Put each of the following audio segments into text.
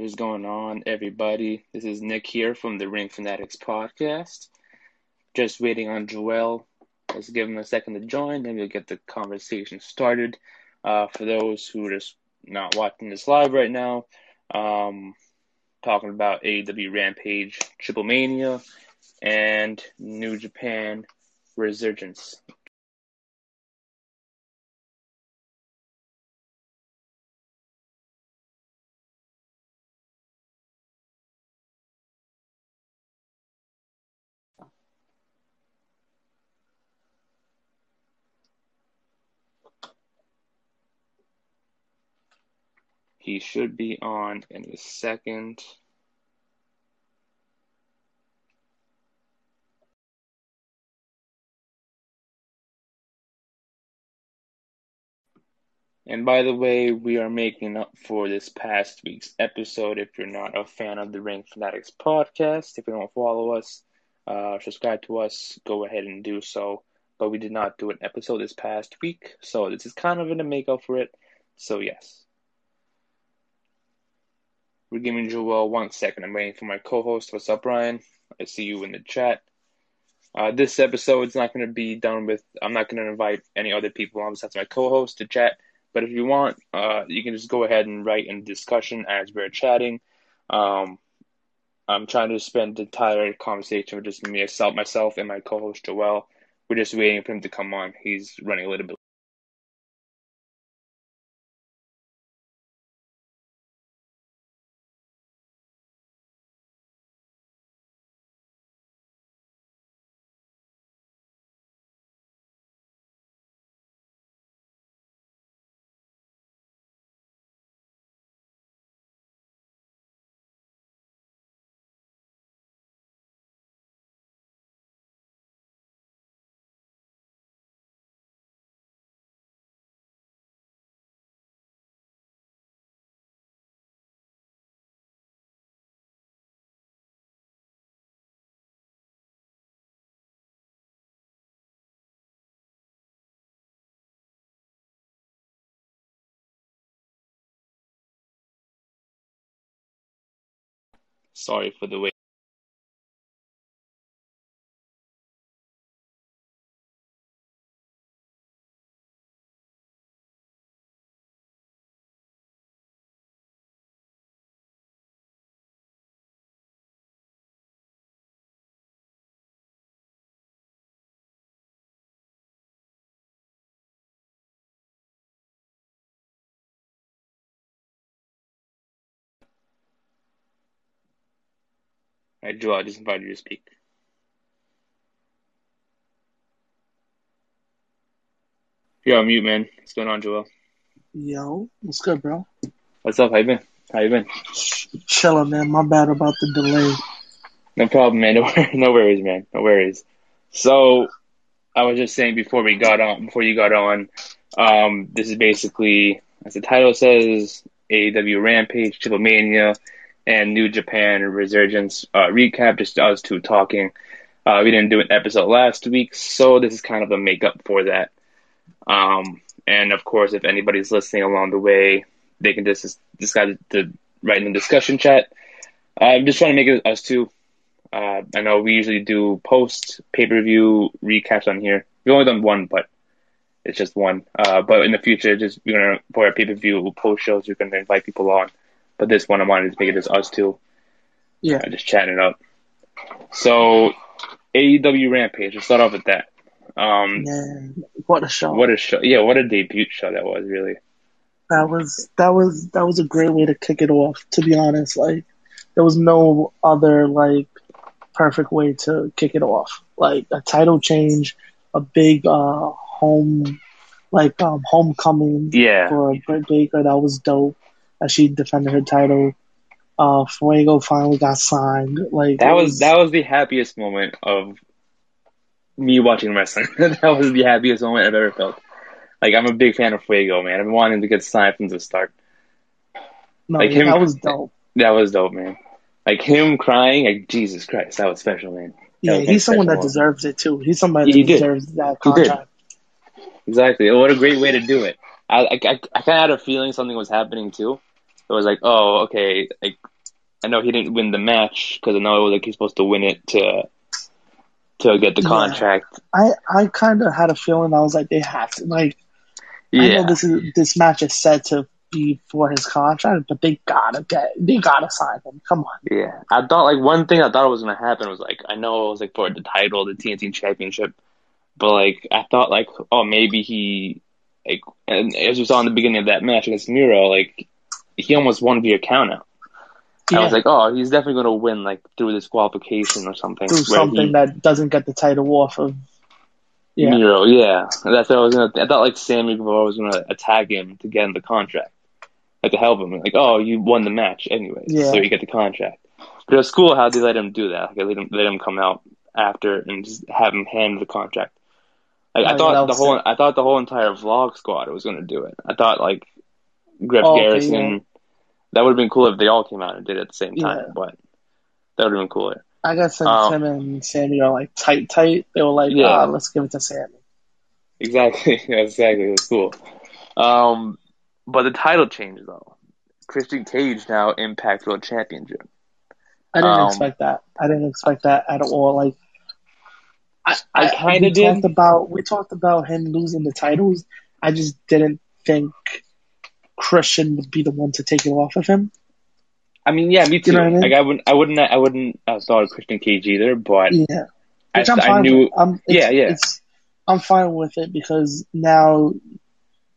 What is going on, everybody? This is Nick here from the Ring Fanatics podcast. Just waiting on Joel. Let's give him a second to join, then we'll get the conversation started. Uh, for those who are just not watching this live right now, um, talking about AEW Rampage, Triple Mania, and New Japan Resurgence. He should be on in a second. And by the way, we are making up for this past week's episode. If you're not a fan of the Ring Fanatics podcast, if you don't follow us, uh, subscribe to us, go ahead and do so. But we did not do an episode this past week, so this is kind of in a make up for it. So, yes. We're giving Joel one second. I'm waiting for my co host. What's up, Ryan? I see you in the chat. Uh, this episode is not going to be done with, I'm not going to invite any other people. I'm just have my co host to chat but if you want, uh, you can just go ahead and write in discussion as we're chatting. Um, I'm trying to spend the entire conversation with just me myself, myself, and my co-host Joel. We're just waiting for him to come on. He's running a little bit. Sorry for the wait. Joel, I just invited you to speak. You're on mute, man. What's going on, Joel? Yo, what's good, bro? What's up? How you been? How you been? Chilling, man. My bad about the delay. No problem, man. No, no worries, man. No worries. So, I was just saying before we got on, before you got on, um, this is basically, as the title says, AEW Rampage, Triple Mania, and New Japan Resurgence uh, recap, just us two talking. Uh, we didn't do an episode last week, so this is kind of a makeup for that. Um, and of course, if anybody's listening along the way, they can just decide to write in the discussion chat. I'm just trying to make it us two. Uh, I know we usually do post pay per view recaps on here. We've only done one, but it's just one. Uh, but in the future, just we're gonna for our pay per view post shows, we're gonna invite people on. But this one, I wanted to make it just us two. Yeah. Uh, just chatting it up. So, AEW Rampage. Let's start off with that. Um, Man, what a show! what a show! Yeah, what a debut show that was. Really. that was that was that was a great way to kick it off. To be honest, like there was no other like perfect way to kick it off. Like a title change, a big uh home like um homecoming Yeah. for Britt Baker. That was dope. As she defended her title. Uh, Fuego finally got signed. Like That it was that was the happiest moment of me watching wrestling. that was the happiest moment I've ever felt. Like I'm a big fan of Fuego, man. I've been wanting to get signed from the start. no, like yeah, him- that was dope. That was dope, man. Like him crying, like Jesus Christ, that was special, man. That Yeah, he's someone that deserves it too. He's somebody He that did. deserves that contract. Exactly. What a great way to do it. I I, I, I kind of had a feeling something was happening too, it was like, oh, okay, like I know he didn't win the match because I know it was like he's supposed to win it to to get the Yeah. contract. I I kind of had a feeling I was like they have to like Yeah. I Yeah, know this is this match is set to be for his contract, but they gotta get they gotta sign him. Come on. yeah. I thought like one thing I thought was gonna happen was like I know it was like for the title, the TNT Championship, but like I thought like oh maybe he like and as we saw in the beginning of that match against Miro, like he almost won via countout. I was like, oh, he's definitely gonna win like through this qualification or something. Where something he- that doesn't get the title off of. Yeah. Miro, yeah. That's what I was gonna. I thought like Sammy Guevara was gonna attack him to get him the contract, like to help him. Like, oh, you won the match anyway, Yeah. so you get the contract. But it was cool how they let him do that. Like, they let him let him come out after and just have him hand the contract. Like, Oh, I thought the whole. I thought the whole entire vlog squad was gonna do it. I thought like Griff Oh, okay, Garrison. yeah. That would have been cool if they all came out and did it at the same time, Yeah. but that would have been cooler. I guess since Oh. him and Sammy are like tight, tight, they were like, Yeah. ah, let's give it to Sammy. Exactly. exactly. It was cool. Um, but the title change though. Christian Cage now Impact World Championship. I didn't Um, expect that. I didn't expect that at all. Like, I, I kinda did. Talked about we talked about him losing the titles. I just didn't think Christian would be the one to take it off of him. I mean, yeah, me too. You know I mean? Like I wouldn't, I wouldn't, I wouldn't have thought of Christian Cage either. But Yeah, I, I knew, with. I'm, it's, Yeah, yeah. It's, I'm fine with it because now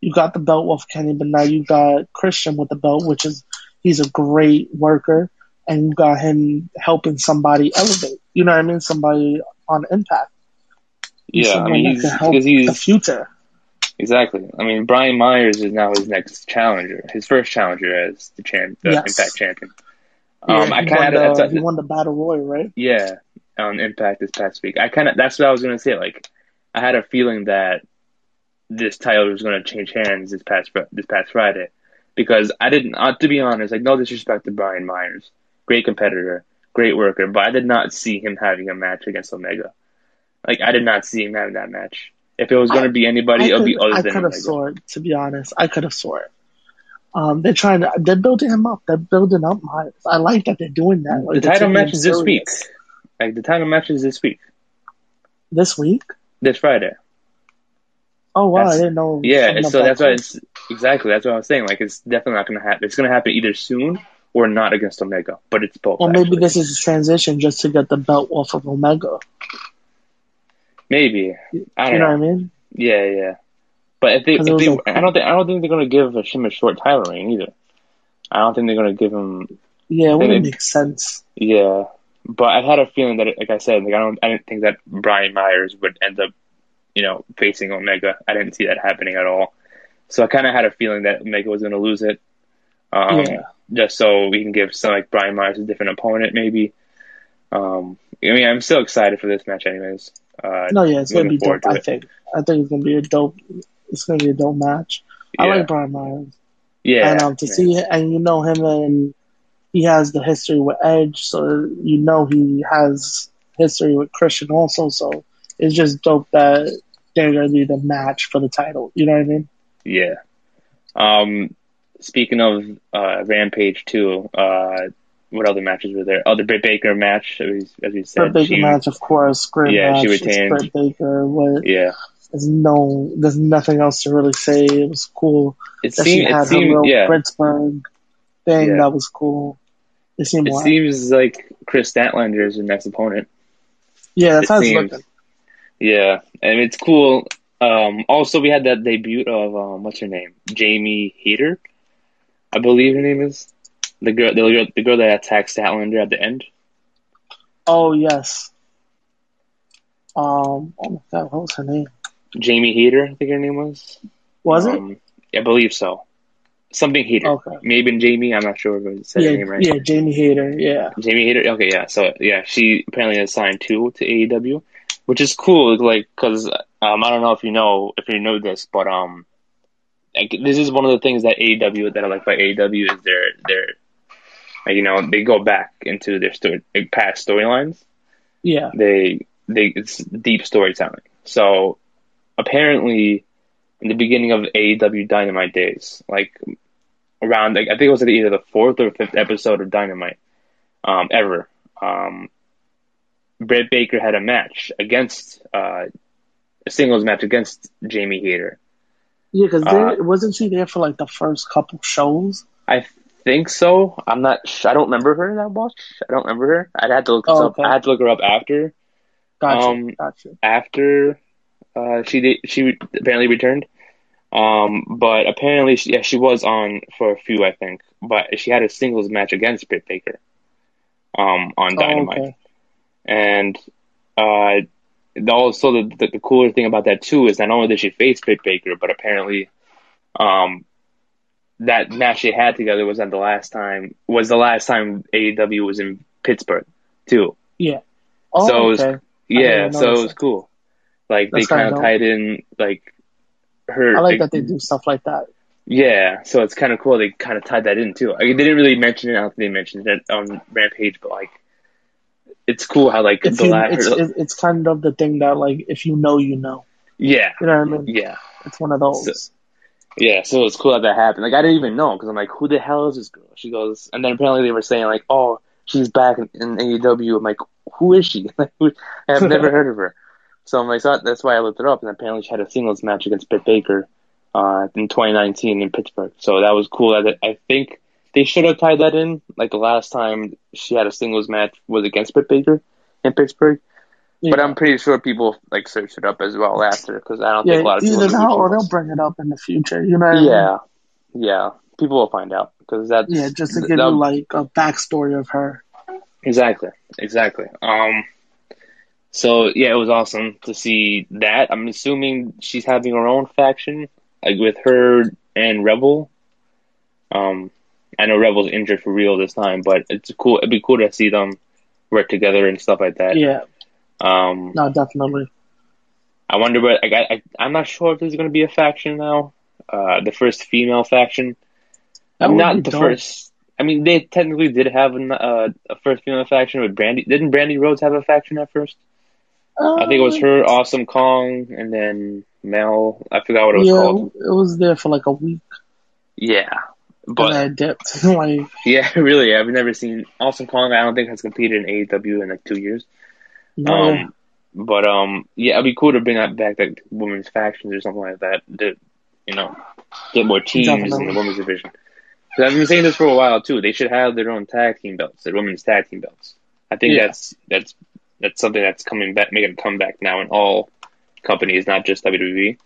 you got the belt off Kenny, but now you got Christian with the belt, which is he's a great worker, and you got him helping somebody elevate. You know what I mean? Somebody on Impact. Yeah. I mean, he's help because the future. Exactly. I mean, Brian Myers is now his next challenger, his first challenger as the champ, the Yes. Impact champion. Yeah, Um, I he, kind won of, the, he won the battle royal, right? Yeah, on Impact this past week. I kind of that's what I was gonna say. Like, I had a feeling that this title was gonna change hands this past this past Friday because I didn't. Uh, to be honest, like no disrespect to Brian Myers, great competitor, great worker, but I did not see him having a match against Omega. Like, I did not see him having that match. If it was gonna be anybody, I it'll be other I than I could have it. To be honest, I could have it. Um, they're trying to. They're building him up. They're building up Myers. I like that they're doing that. Like, The title taking match is this week. Like the title match is this week, This week? this Friday. Oh wow, That's- I didn't know. Yeah, so that's why it's exactly that's what I was saying. Like it's definitely not going to happen. It's going to happen either soon or not against Omega, but it's both. Or maybe this is a transition just to get the belt off of Omega. Maybe I don't You know know. what I mean? Yeah, yeah. But if they, if they, okay. I don't think I don't think they're going to give Hashim a short title reign either. I don't think they're going to give him. Yeah, it wouldn't make sense. Yeah, but I had a feeling that, like I said, like I don't, I didn't think that Brian Myers would end up, you know, facing Omega. I didn't see that happening at all. So I kind of had a feeling that Omega was going to lose it. Um, Yeah. Just so we can give some like Brian Myers a different opponent, maybe. Um, I mean, I'm still excited for this match, anyways. Uh, No, yeah, it's gonna be dope. I it. think. I think it's gonna be a dope. It's gonna be a dope match. I like Brian Myers, yeah, and um, to man. see and you know him and he has the history with Edge, so you know he has history with Christian also. So it's just dope that they're gonna be the match for the title. You know what I mean? Yeah. Um, speaking of uh, Rampage too, uh, what other matches were there? Oh, the Britt Baker match, as we, said. Britt Baker she- match, of course. Great Yeah, match. she retained. Britt Baker. With, Yeah, there's no, there's nothing else to really say. It was cool. it that she seemed. It had her seemed. little Yeah, Pittsburgh thing. Yeah. That was cool. It seemed it seems like Kris Statlander is the next opponent. yeah, that's it how it's seems. looking. Yeah, and it's cool. Um, also, we had that debut of um, what's her name, Jamie Hayter, I believe her name is the girl, the girl, the girl that attacked Statlander at the end. Oh yes. Um. Oh my God, what was her name? Jamie Hayter, I think her name was. Was it? Um, I believe so. Something Hayter. Okay. Maybe Jamie. I'm not sure if I said Yeah, her name right. yeah, Jamie Hayter. Yeah. Jamie Hayter. Okay, yeah. So yeah, she apparently is signed too to AEW, which is cool. Like, cause um, I don't know if you know if you know this, but um, like, this is one of the things that AEW that I like by AEW is their their, like, you know, they go back into their story, like, past storylines. Yeah. They they it's deep storytelling. So apparently, in the beginning of AEW Dynamite days, like around like I think it was like either the fourth or fifth episode of Dynamite um, ever. Um, Britt Baker had a match against uh, a singles match against Jamie Hayter. Yeah, because Uh, wasn't she there for like the first couple shows? I think so. I'm not. Sh- I don't remember her that much. I don't remember her. I'd have to look Oh, up. okay. I had to look her up after Gotcha, Um, gotcha. after uh, she did, she apparently returned. Um, but apparently, she, yeah, she was on for a few, I think. But she had a singles match against Britt Baker, um, on Oh, Dynamite. okay. And uh, the- also the, the the cooler thing about that too is not only did she face Britt Baker, but apparently, um, that match they had together was not the last time was the last time AEW was in Pittsburgh too. Yeah. Oh, so it oh, was- Yeah, so it was that. cool. Like That's they kind kinda tied in like her. I like that they do stuff like that. Yeah, so it's kind of cool. They kind of tied that in too. I mean, they didn't really mention it. I don't think they mentioned it on Rampage, but like, it's cool how like If the you, last. it's, it- it's kind of the thing that like if you know, you know. yeah, You know what I mean? yeah, It's one of those. Yeah. So it's cool that that happened. Like I didn't even know because I'm like, who the hell is this girl? She goes, and then apparently they were saying like, oh, she's back in, in AEW. I'm like, who is she? I've never heard of her. So I'm like, so that's why I looked her up, and apparently she had a singles match against Britt Baker uh, in 2019 in Pittsburgh. So that was cool. That I think they should have tied that in. Like the last time she had a singles match was against Britt Baker in Pittsburgh. But I'm pretty sure people like search it up as well after because I don't yeah, think a lot of people. either knew now or they'll bring it up in the future. You know what I mean? Yeah, yeah. People will find out because that's Yeah, just to give you like a backstory of her. Exactly, exactly. Um, so yeah, it was awesome to see that. I'm assuming she's having her own faction, like with her and Rebel. Um, I know Rebel's injured for real this time, but it's cool. It'd be cool to see them work together and stuff like that. Yeah, Um, no, definitely. I wonder what. Like, I, I I'm not sure if there's going to be a faction now. Uh, the first female faction. That I'm not the dope. first. I mean, they technically did have an, uh, a first female faction with Brandi. Didn't Brandi Rhodes have a faction at first? I think it was her, Awesome Kong, and then Mel. I forgot what it was yeah, called. it was there for like a week, Yeah, but I dipped. like, yeah, really, I've never seen Awesome Kong. I don't think has competed in AEW in like two years. No, Um, but um, yeah, it'd be cool to bring that back, like women's factions or something like that. To you know, get more teams in Definitely. the women's division. 'Cause I've been saying this for a while too. They should have their own tag team belts, their women's tag team belts. I think Yeah. that's that's that's something that's coming back, making a comeback now in all companies, not just WWE.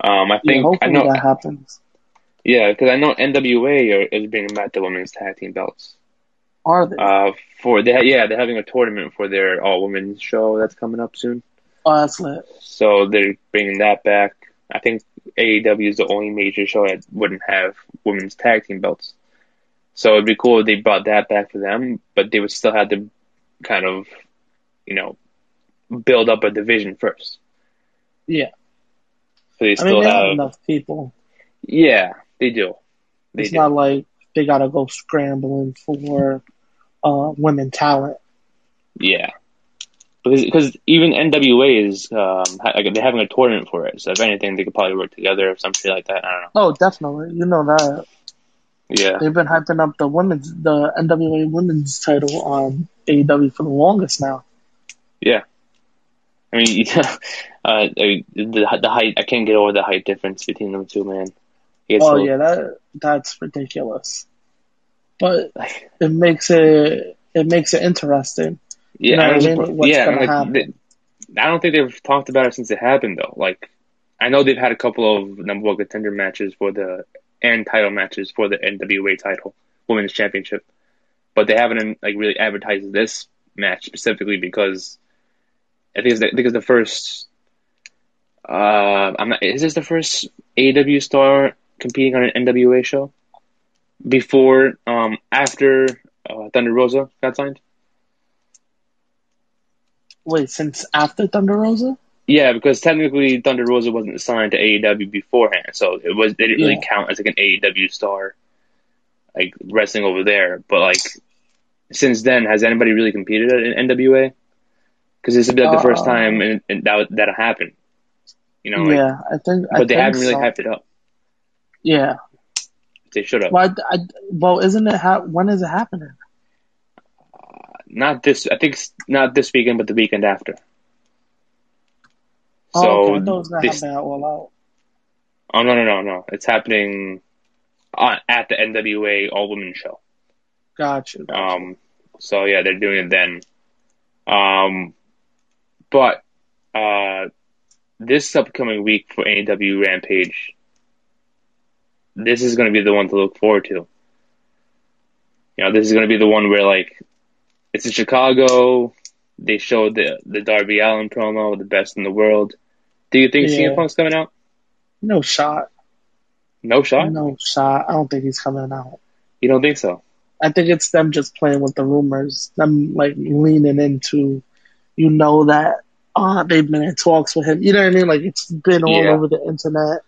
Um, I yeah, think I hopefully know, that happens. yeah, because I know NWA are, is bringing back the women's tag team belts. Are they? Uh, for they yeah, they're having a tournament for their all women's show that's coming up soon. oh, that's lit. So they're bringing that back. I think AEW is the only major show that wouldn't have women's tag team belts. So it'd be cool if they brought that back for them, but they would still have to kind of, you know, build up a division first. Yeah. So they I still mean, they have, have enough people. yeah, they do. They It's do. not like they gotta go scrambling for uh, women talent. Yeah. Because, because even NWA is um ha- like they're having a tournament for it. So if anything, they could probably work together or something like that. I don't know. Oh, definitely. You know that. Yeah. They've been hyping up the women's, the NWA women's title on AEW for the longest now. Yeah. I mean, uh, the the height. I can't get over the height difference between them two, man. It's oh yeah, that that's ridiculous. But it makes it it makes it interesting. yeah, You know I I mean? What's yeah. like, they- I don't think they've talked about it since it happened, though. Like, I know they've had a couple of number one contender matches for the and title matches for the NWA title, Women's Championship, but they haven't like really advertised this match specifically because I think it's the, I think it's the first. Uh, I'm not. Is this the first AW star competing on an NWA show? Before, um, after uh, Thunder Rosa got signed. Wait, since after Thunder Rosa? Yeah, because technically Thunder Rosa wasn't signed to AEW beforehand, so it was they didn't really count as like an AEW star, like wrestling over there. But like since then, has anybody really competed in NWA? Because this would be like the first Uh, time and, and that that'll happen. You know, like, yeah, I think. I but they think haven't really so. hyped it up. Yeah, They should have. Well, I, I, well, isn't it? Ha- when is it happening? Not this. I think not this weekend, but the weekend after. Oh, So okay. I thought it was gonna happen at All Out. Oh no no no no! It's happening on, at the NWA All Women show. Gotcha, you. Um, so yeah, they're doing it then. Um, but uh, this upcoming week for AEW Rampage, this is going to be the one to look forward to. You know, this is going to be the one where like it's in Chicago. They showed the the Darby Allin promo, the best in the world. Do you think Yeah. CM Punk's coming out? No shot. No shot. No shot. I don't think he's coming out. You don't think so? I think it's them just playing with the rumors, them like leaning into, you know that uh, they've been in talks with him. You know what I mean? Like it's been all Yeah. over the internet.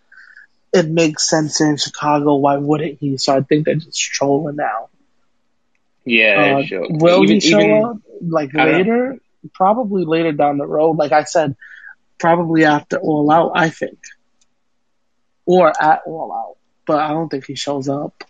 It makes sense in Chicago. Why wouldn't he? So I think they're just trolling now. Yeah, Uh, sure. will even, he show even, up like later? Probably later down the road. Like I said, probably after All Out. I think, or at All Out. But I don't think he shows up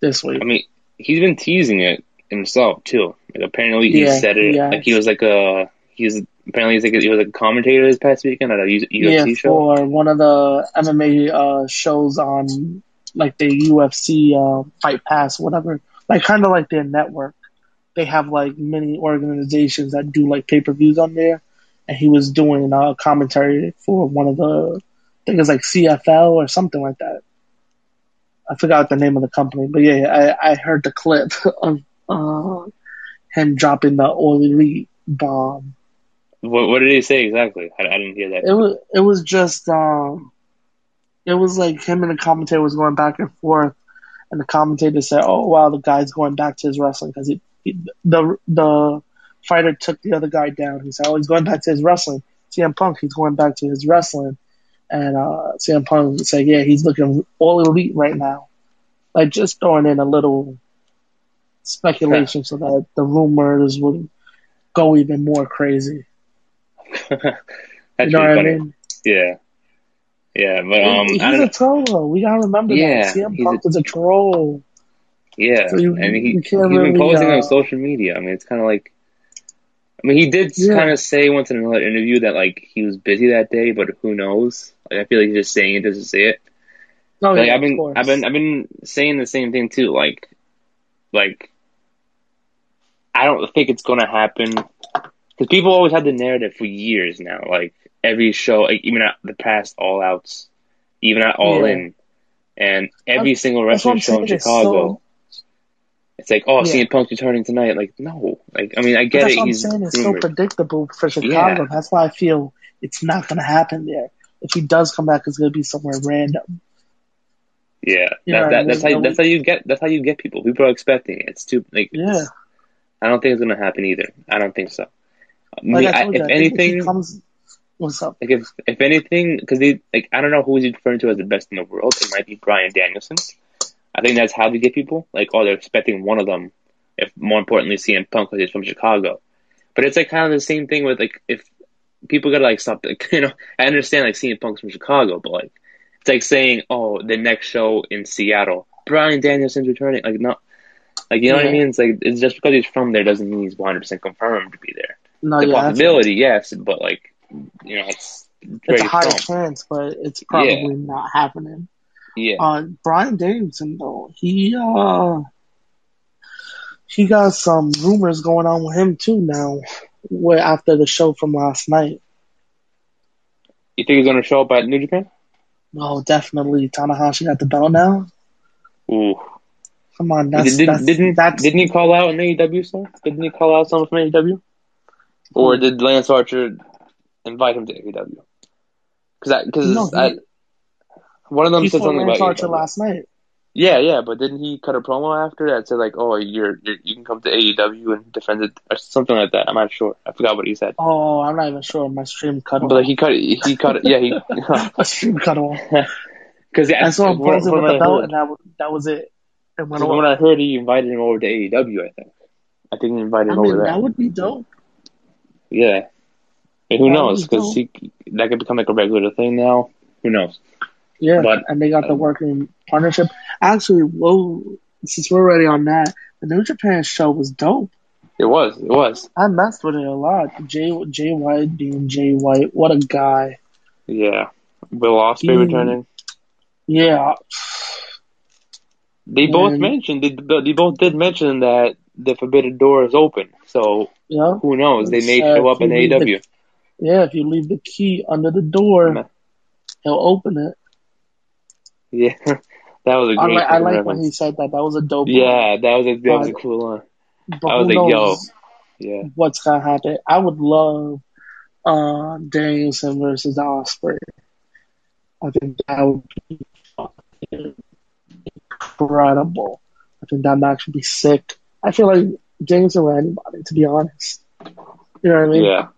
this week. I mean, he's been teasing it himself too. Like apparently he Yeah, said it yeah. like he was like a he's apparently he's like a, he was like a commentator this past weekend at a UFC yeah, show. for one of the MMA uh, shows on like the UFC uh, Fight Pass, whatever. Like kind of like their network. They have like many organizations that do like pay per views on there, and he was doing uh, commentary for one of the, I think it's like CFL or something like that. I forgot the name of the company, but yeah, I, I heard the clip of uh, him dropping the Elite bomb. What, what did he say exactly? I, I didn't hear that. It was it was just um, it was like him and the commentator was going back and forth, and the commentator said, "Oh wow, the guy's going back to his wrestling because he, he the the fighter took the other guy down." He said, "Oh, he's going back to his wrestling." CM Punk, he's going back to his wrestling, and uh, CM Punk said, "Yeah, he's looking all elite right now." Like just throwing in a little speculation so that the rumors would go even more crazy. That's you know really what I funny. mean? Yeah, yeah, but um, he's a troll though. We gotta remember Yeah, that. CM Punk is a troll. Yeah, So you- and he, he's can't been posting uh, on social media. I mean, it's kind of like, I mean, he did Yeah. kind of say once in another interview that like he was busy that day, but who knows? Like, I feel like he's just saying it just to say it. No, like yeah, I've been, of course. I've been, I've been saying the same thing too. Like, like, I don't think it's gonna happen because people always had the narrative for years now. Like every show, like even at the past All Outs, even at All Yeah. In, and every single That's what wrestling show in Chicago. so- It's like, oh, Yeah. CM Punk's returning tonight. Like, no. Like, I mean, I get that's it. what I'm He's saying. It's rumored. so predictable for Chicago. Yeah. That's why I feel it's not gonna happen there. If he does come back, it's gonna be somewhere random. yeah, You that, that, I that's mean? how that's how you get that's how you get people. People are expecting it. It's too like. Yeah. I don't think it's gonna happen either. I don't think so. Like I I- if anything, comes, what's up? like if if anything, because they like I don't know who he's referring to as the best in the world. It might be Bryan Danielson. I think that's how they get people. Like, oh, they're expecting one of them. If more importantly, CM Punk because he's from Chicago. But it's like kind of the same thing with like if people gotta like stop. Like, you know, I understand like CM Punk's from Chicago, but like it's like saying, oh, the next show in Seattle, Bryan Danielson's returning. Like, not like you know what I mean? It's like it's just because he's from there doesn't mean he's one hundred percent confirmed to be there. No, the yeah, possibility, yes, but like you know, it's it's a higher chance, but it's probably not happening. Yeah. Uh, Bryan Danielson though, he uh, he got some rumors going on with him too now. Where after the show from last night, You think he's gonna show up at New Japan? oh, definitely Tanahashi got the belt now. Ooh. Come on, that's didn't that's, didn't, that's didn't he call out an AEW star? Didn't he call out someone from AEW? Or hmm. did Lance Archer invite him to AEW? Because because No, he- one of them he said something Lance about Archer AEW. last night. Yeah, yeah, but didn't he cut a promo after that said like, "Oh, you're, you're you can come to AEW and defend it" or something like that? I'm not sure. I forgot what he said. Oh, I'm not even sure. My stream cut off. But like, he cut he cut it. Yeah, he My stream cut off. because I saw him posing with the belt, heard- and that was, that was it. Went from I heard, he invited him over to AEW. I think. I think he invited I him mean, over there. that would be dope. Yeah. And who knows? Because that could become like a regular thing now. Who knows? Yeah, But- and they got the um, working partnership. Actually, well, since we're already on that, the New Japan show was dope. It was. It was. I messed with it a lot. Jay Jay White being Jay White, what a guy. Yeah. Will Ospreay returning. Yeah, They both And- mentioned they, they both did mention that the forbidden door is open. So yeah, who knows? They may Uh, show up in if you leave AEW. yeah. If you leave the key under the door, Nah. he'll open it. Yeah, that was a great. like I like when he said that. That was a dope. line. Yeah, that was a that was a cool one. I was like, yo. Yeah, what's gonna happen? I would love uh Danielson versus Ospreay. I think that would be incredible. I think that match would be sick. I feel like Danielson or anybody, to be honest. You know what I mean? yeah,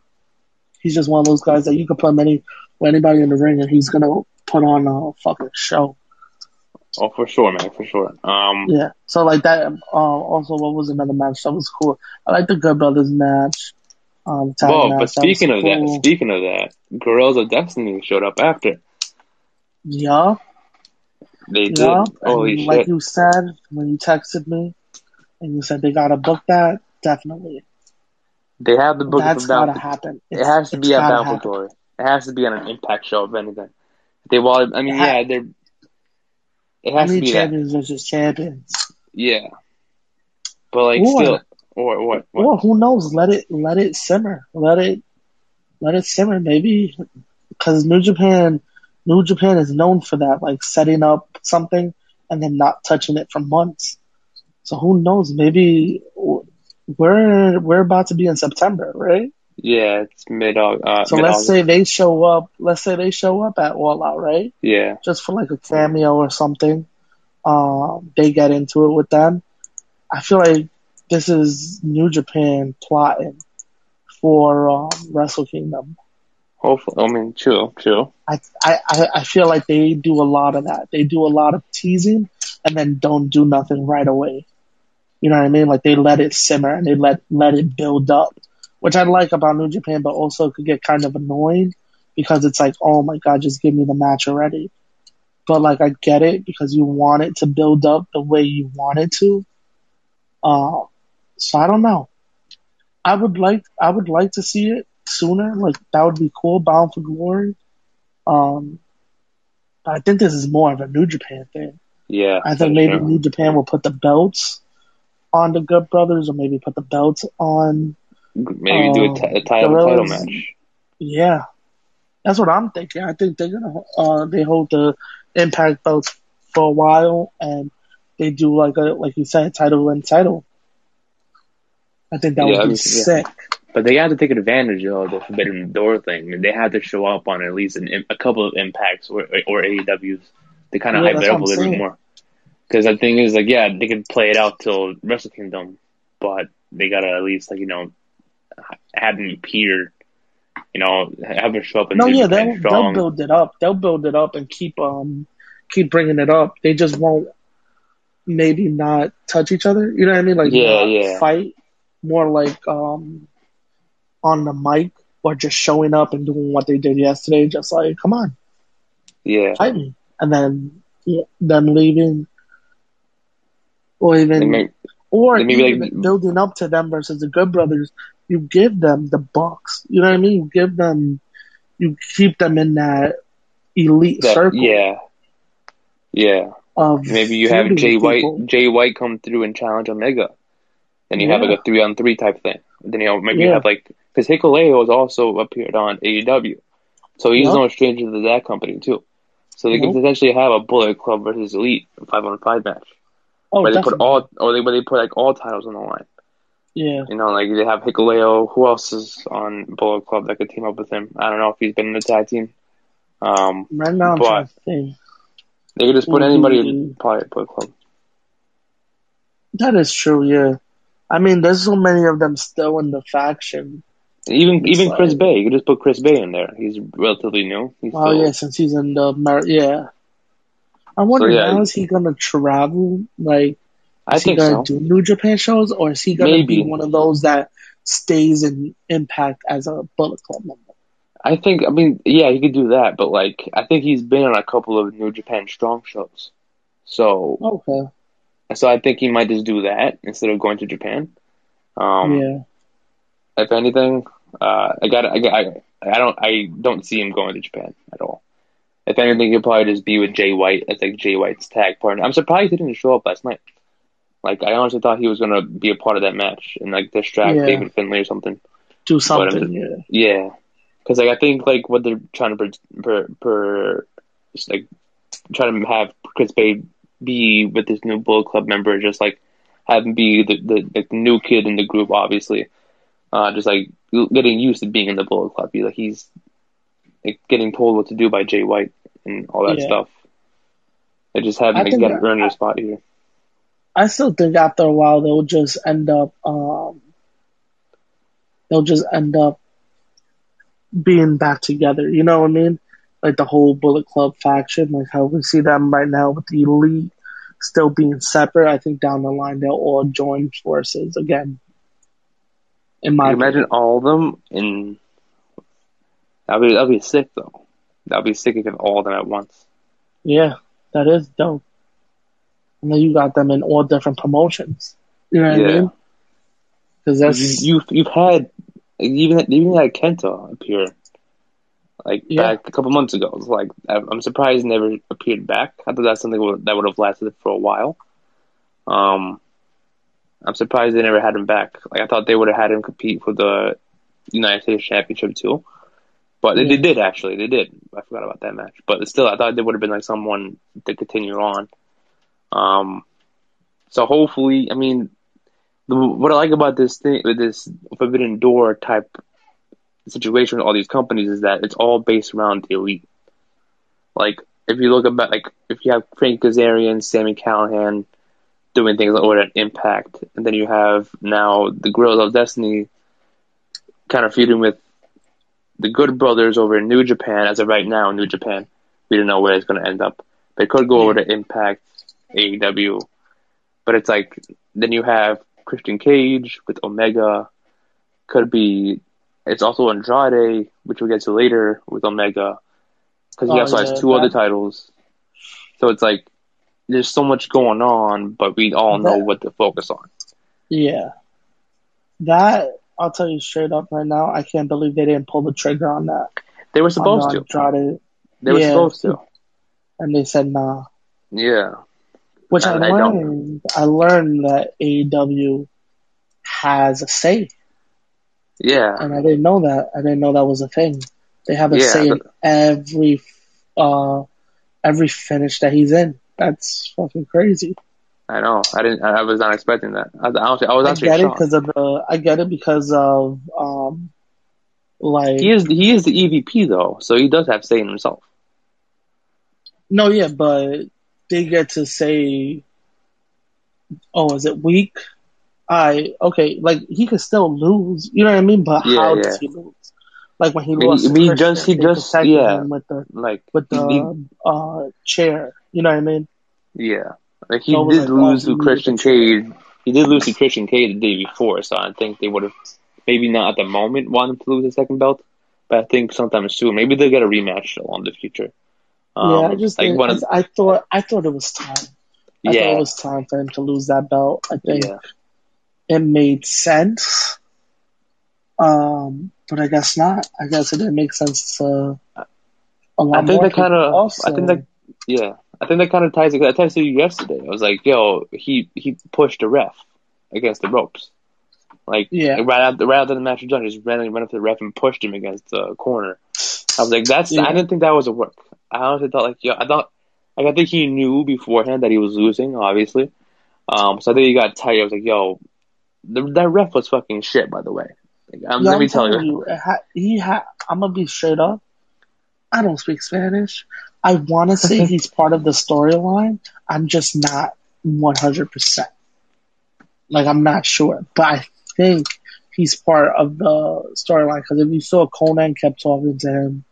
He's just one of those guys that you could put him any with anybody in the ring and he's gonna put on a fucking show. oh for sure, man, for sure. Um, Yeah. So like that. Uh, also, what was another match that was cool? I like the Good Brothers match. Um, well, match. but That speaking of that, cool. speaking of that, Guerrillas of Destiny showed up after. yeah, They did. yeah. Holy and shit! like you said when you texted me, and you said they gotta book that. Definitely, they have the book that's gotta happen. It has to be at gotta Bound for happen. Glory. It has to be on an Impact show, if anything. They well, I mean, It ha- yeah, they're. It has to be that. champions versus champions. Yeah. But like Or- still or what what Or who knows? Let it let it simmer. Let it let it simmer. Maybe because New Japan, New Japan is known for that, like setting up something and then not touching it for months. So who knows? Maybe we're we're about to be in September, right? yeah, it's mid uh So mid let's say they show up. Let's say they show up at All Out, right? Yeah. Just for like a cameo or something. Um, they get into it with them. I feel like this is New Japan plotting for um, Wrestle Kingdom. Hopefully I mean true, true. I, I I I feel like they do a lot of that. They do a lot of teasing and then don't do nothing right away. You know what I mean? Like they let it simmer and they let let it build up, which I like about New Japan, but also could get kind of annoying because it's like, oh my god, just give me the match already. But like I get it because you want it to build up the way you want it to. Uh, so I don't know. I would like I would like to see it sooner. Like that would be cool. Bound for Glory. Um, but I think this is more of a New Japan thing. Yeah. I think maybe true. New Japan will put the belts on the Good Brothers, or maybe put the belts on. maybe do a, um, t- a title title match. Yeah, that's what I'm thinking. I think they're gonna uh, they hold the Impact belts for a while, and they do like a like you said, title and title. I think that Yeah, would be mean, yeah. sick. But they have to take advantage of the Forbidden Door thing. I mean, they had to show up on at least an, a couple of impacts or or AEWs to kind of Yeah, hype that's it up what a I'm little bit more. Because the thing is, like, yeah, they could play it out till Wrestle Kingdom, but they gotta at least, like, you know, have them appear, you know, have them show up in No, yeah, they'll they'll build it up. They'll build it up and keep um keep bringing it up. They just won't maybe not touch each other. You know what I mean? Like Yeah, yeah. fight more like um on the mic or just showing up and doing what they did yesterday. Just like come on, yeah, fight me, and then yeah, them leaving. Or even, may- or even like- building up to them versus the Good Brothers, you give them the box. You know what I mean? You give them, you keep them in that elite that- circle yeah, yeah. of Maybe you have Jay with White. Jay White come through and challenge Omega. Then you have like a three on three type thing. Then you know maybe you have like because Hikuleo has also appeared on AEW, so he's Yep. no stranger to that company too. So they Nope. could potentially have a Bullet Club versus Elite five on five match Oh, where they put all or they where they put like all titles on the line. yeah. You know, like they have Hikuleo. Who else is on Bullet Club that could team up with him? I don't know if he's been in the tag team. Um, Right now, I'm But- trying to think. they could just put anybody in probably Bullet Club. That is true. Yeah. I mean, there's so many of them still in the faction. Even It's even Chris like- Bey, you could just put Chris Bey in there. He's relatively new. He's Oh still, yeah, since he's in the Mer- yeah. I wonder yeah. now is he gonna travel? Like, I is he gonna so. do New Japan shows, or is he gonna Maybe. be one of those that stays in Impact as a Bullet Club member? I think, I mean, yeah, he could do that, but like, I think he's been on a couple of New Japan Strong shows, so Okay. so I think he might just do that instead of going to Japan. Um, yeah. If anything, uh, I got, I got, I, I don't, I don't see him going to Japan at all. If anything, he'll probably just be with Jay White as like Jay White's tag partner. I'm surprised he didn't show up last night. Like, I honestly thought he was gonna be a part of that match and like distract Yeah. David Finlay or something. Do something. Yeah. Yeah, because like I think like what they're trying to per, per, per like trying to have Chris Bey be with this new Bullet Club member, just like have him be the the, like, the new kid in the group, obviously. Uh, just like getting used to being in the Bullet Club. He like he's getting told what to do by Jay White and all that Yeah. stuff. They just have I him like, think get that- earn your spot here. I still think after a while they'll just end up um they'll just end up being back together. You know what I mean? Like the whole Bullet Club faction, like how we see them right now with the elite still being separate. I think down the line they'll all join forces again. In my Can you imagine all of them in. That'd be that'd be sick though. That'd be sick if you have all of them at once. Yeah, that is dope. And then you got them in all different promotions. You know what I Yeah. mean? Because that's you, you've you've had even even had Kenta appear like Yeah. back a couple months ago. It's like I- I'm surprised he never appeared back. I thought that's something that would have lasted for a while. Um, I'm surprised they never had him back. Like I thought they would have had him compete for the United States Championship too. But they, they did actually. They did. I forgot about that match. But still, I thought there would have been like someone to continue on. Um, so hopefully, I mean, the, what I like about this thing, with this Forbidden Door type situation with all these companies is that it's all based around the elite. Like, if you look about, like, if you have Frank Kazarian, Sammy Callahan doing things over at Impact, and then you have now the Guerrillas of Destiny kind of feuding with the Good Brothers over in New Japan, as of right now, New Japan. We don't know where it's going to end up. They could go over to Impact, AEW, but it's like, then you have Christian Cage with Omega. Could be. It's also Andrade, which we'll get to later with Omega, because he Oh, also yeah, has two other titles. So it's like there's so much going on, but we all know what to focus on. Yeah. That I'll tell you straight up right now, I can't believe they didn't pull the trigger on that. They were supposed on to. Andrade, They were yeah. supposed to. and they said nah. Yeah. Which I, I- I don't. learned I learned that AEW has a say. Yeah. And I didn't know that. I didn't know that was a thing. They have a Yeah, say in every uh every finish that he's in. That's fucking crazy. I know. I didn't. I was not expecting that. I, was- honestly, I was actually. I get it because of the I get it because of um like He is. He is the EVP though, so he does have say in himself. No, yeah, but they get to say, "Oh, is it weak?" I okay, like he could still lose. You know what I mean? But Yeah, how yeah. does he lose? Like when he I mean, lost, he- to he just- he just- yeah. with the Like with the he- uh chair. You know what I mean? Yeah, like he So did like, lose oh, to Christian the. Cage. He did lose to Christian Cage the day before, so I think they would have maybe not at the moment want him to lose the second belt, but I think sometime soon. Maybe they'll get a rematch along the future. Um, yeah, I just like think, of, I thought I thought it was time. I thought yeah, it was time for him to lose that belt. I think yeah, it made sense. Um, but I guess not. I guess it didn't make sense to a lot I think more that kind of. also. I think that. Yeah, I think that kind of ties. I texted you yesterday. I was like, "Yo, he he pushed the ref against the ropes." Like Yeah. right after right after the match was done, he just ran ran up to the ref and pushed him against the corner. I was like, "That's." Yeah. I didn't think that was a work. I honestly thought like, yo, I thought like I think he knew beforehand that he was losing, obviously. Um, so I think he got tired. I was like, "Yo, the, that ref was fucking shit." By the way, like, um, Yo, let me I'm tell telling you. ha- he ha- I'm gonna be straight up. I don't speak Spanish. I want to say he's part of the storyline. I'm just not 100. percent Like I'm not sure, but I think he's part of the storyline because if you saw Konnan kept talking to him,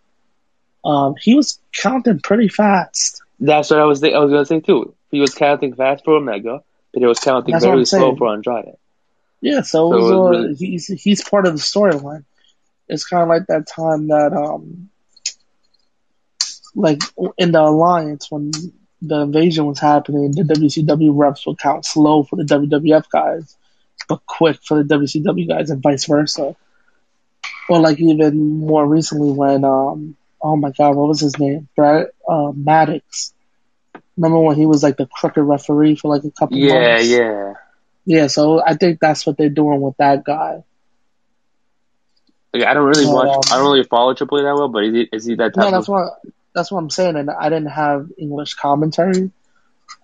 um, he was counting pretty fast. That's what I was. I was gonna say too. He was counting fast for Omega, but he was counting That's very slow for Andrade. Yeah, so, So it was uh, really- he's he's part of the storyline. It's kind of like that time that um, like in the alliance when the invasion was happening, the WCW reps would count slow for the WWF guys, but quick for the WCW guys, and vice versa. Or like even more recently when um, oh my god, what was his name? Brad uh, Maddox. Remember when he was like the crooked referee for like a couple Yeah, months? yeah. Yeah, Yeah, so I think that's what they're doing with that guy. Like, I don't really watch. um, I don't really follow Triple H that well, but is he, is he that type No, that's of? what that's what I'm saying, and I didn't have English commentary,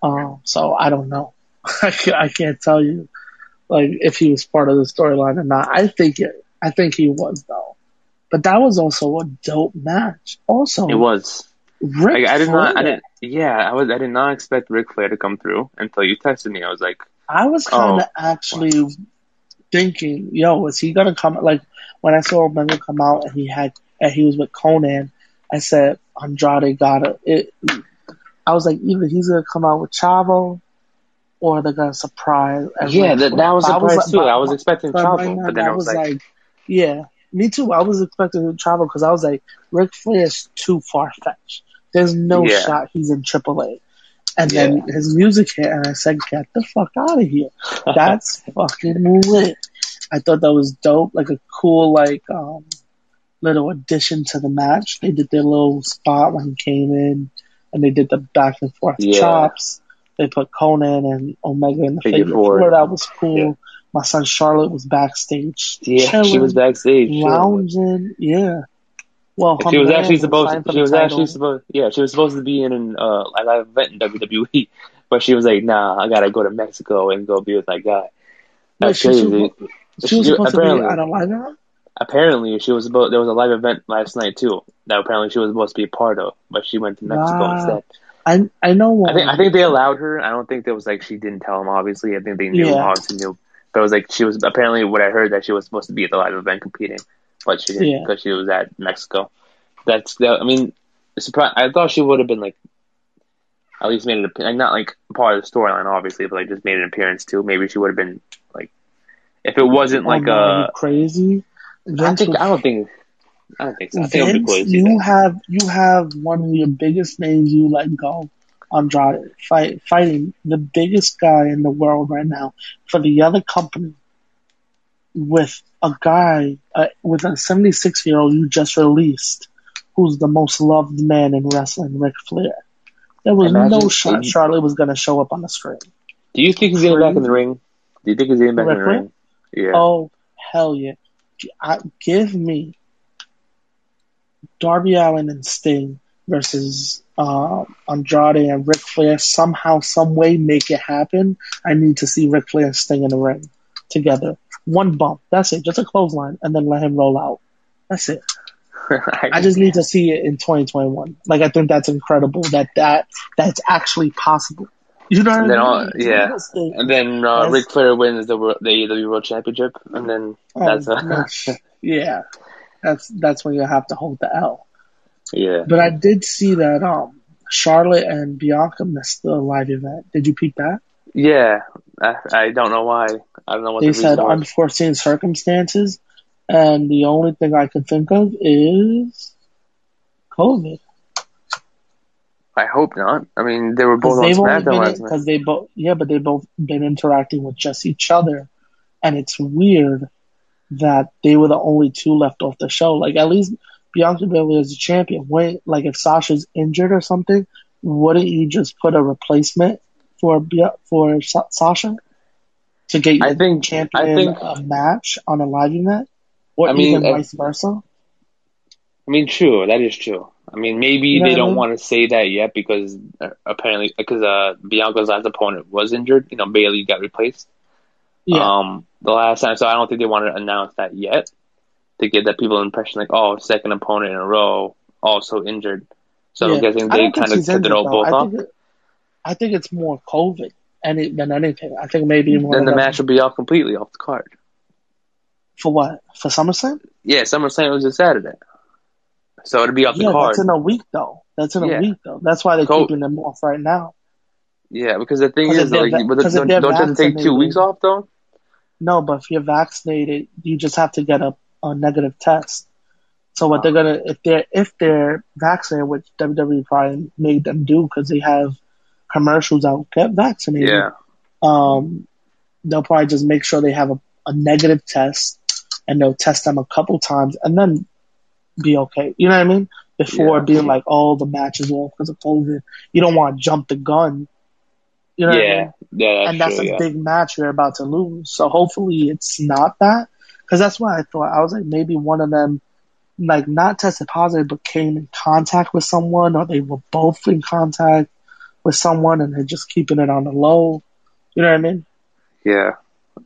um, so I don't know. I can't, I can't tell you like if he was part of the storyline or not. I think it. I think he was though. But that was also a dope match. Also, It was. Ric Like, I did not. I didn't. Yeah, I was. I did not expect Ric Flair to come through until you texted me. I was like, I was kind of Oh. actually thinking, yo, is he gonna come? Like when I saw Omega come out and he had and he was with Konnan, I said Andrade gotta. It, I was like, either he's gonna come out with Chavo, or they're gonna surprise. yeah, that, that was But I surprise like- too. but- I was expecting but trouble, right but then I I was like, yeah, me too. I was expecting Chavo because I was like, Rick Ric Flair's too far fetched. There's no Yeah. shot he's in AAA. And then his music hit, and I said, "Get the fuck out of here!" That's fucking lit. I thought that was dope, like a cool like um, little addition to the match. They did their little spot when he came in, and they did the back and forth Yeah. chops. They put Konnan and Omega in the Figure figure, four. four. That was cool. Yeah. My son Charlotte was backstage, yeah, she was backstage. chilling. lounging. Yeah. Well, She was actually supposed. for She was title. actually supposed. Yeah, she was supposed to be in an uh, a live event in WWE, but she was like, "Nah, I gotta go to Mexico and go be with my guy." That's she, crazy. she, she was supposed to be at a live event? Apparently she was about there was a live event last night too that apparently she was supposed to be a part of, but she went to Mexico instead. I I know. I think I think they allowed her. I don't think there was like she didn't tell them. Obviously, I think they knew. Yeah. Obviously knew, but it was like she was apparently what I heard that she was supposed to be at the live event competing, but she didn't Yeah. because she was at Mexico. That's that. I mean, surprise. I thought she would have been like at least made it like not like part of the storyline, obviously, but like just made an appearance too. Maybe she would have been like if it wasn't oh, like oh, uh, a. crazy. I think I don't think. I don't think so. I think Vince, cool you that. have you have one of your biggest names you let go, Andrade, fight, fighting the biggest guy in the world right now for the other company with a guy uh, with a 76 year old you just released, who's the most loved man in wrestling, Ric Flair. There was Imagine- no shot Charlotte was going to show up on the screen. Do you think he's getting back in the ring? Do you think he's getting back in the Flair? ring? Yeah. Oh hell yeah! I, give me Darby Allin and Sting versus uh, Andrade and Ric Flair. Somehow, some way, make it happen. I need to see Ric Flair and Sting in the ring together. One bump. That's it. Just a clothesline, and then let him roll out. That's it. I just need to see it in 2021. Like I think that's incredible that that that's actually possible. You know And then I mean? yeah. And then uh, Yes. Ric Flair wins the the AEW World Championship, and then Oh, that's a, yeah. That's that's when you have to hold the L. yeah. But I did see that um Charlotte and Bianca missed the live event. Did you peep that? Yeah, I, I don't know why. I don't know what They the said was. unforeseen circumstances, and the only thing I can think of is COVID. I hope not. I mean, they were both on SmackDown because they both yeah, but they both been interacting with just each other, and it's weird that they were the only two left off the show. Like at least Bianca Belair is a champion. When like if Sasha's injured or something, wouldn't you just put a replacement for for Sa- Sasha to get your I think- champion I think- a match on a live event, or I mean, even vice versa? I mean, true. That is true. I mean, maybe You know they don't mean? want to say that yet because uh, apparently, because uh, Bianca's last opponent was injured. You know, Bayley got replaced. Yeah, Um, the last time, so I don't think they want to announce that yet to give that people an impression like, oh, second opponent in a row also injured. So yeah. I'm guessing they kind of kept it all both off. I think it's more COVID any than anything. I think maybe more Then the match will be off completely off the card. for what for SummerSlam. Yeah, SummerSlam was a Saturday, so it'll be off the Yeah, card. that's in a week though. That's in Yeah. a week though. That's why they're keeping them off right now. Yeah, because the thing is, like, va- but the- don't, don't you have to take two weeks off though? No, but if you're vaccinated, you just have to get a, a negative test. So what they're gonna if they're if they're vaccinated, which WWE probably made them do because they have commercials out, get vaccinated. Yeah. Um, they'll probably just make sure they have a, a negative test, and they'll test them a couple times, and then be okay. You know what I mean? Before Yeah. being like, oh, the match is off because of COVID. You don't want to jump the gun. You know what I mean? Yeah. Yeah. That's and that's true, a yeah. big match you're about to lose. So hopefully it's not that, because that's what I thought. I was like maybe one of them, like not tested positive, but came in contact with someone, or they were both in contact with someone, and they're just keeping it on the low. You know what I mean? Yeah.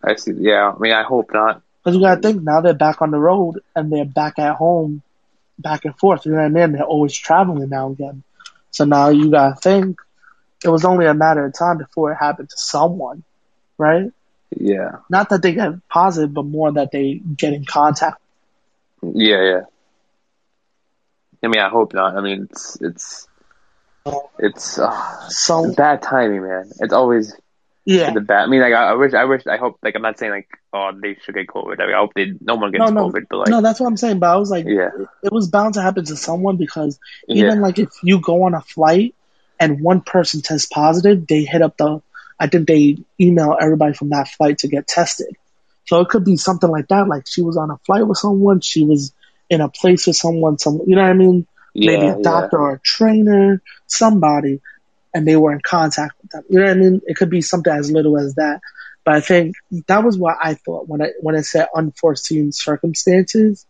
I see. Yeah. I mean, I hope not. Because you gotta think now they're back on the road and they're back at home, back and forth. You know what I mean? They're always traveling now again. So now you gotta think it was only a matter of time before it happened to someone, right? Yeah. Not that they get positive, but more that they get in contact. Yeah. Yeah. I mean, I hope not. I mean, it's it's it's uh, So bad timing, man. It's always yeah, the bad. I mean, like I, I wish, I wish, I hope. Like I'm not saying like, oh, they should get COVID. I, mean, I hope they no one gets no, no, COVID, but like, no. That's what I'm saying. But I was like, yeah, it was bound to happen to someone because yeah, even like if you go on a flight and one person tests positive, they hit up the. I think they email everybody from that flight to get tested. So it could be something like that. Like she was on a flight with someone, she was in a place with someone, some you know what I mean? Maybe yeah, a doctor or a trainer, somebody, and they were in contact with them. You know what I mean? It could be something as little as that. But I think that was what I thought when I when I said unforeseen circumstances,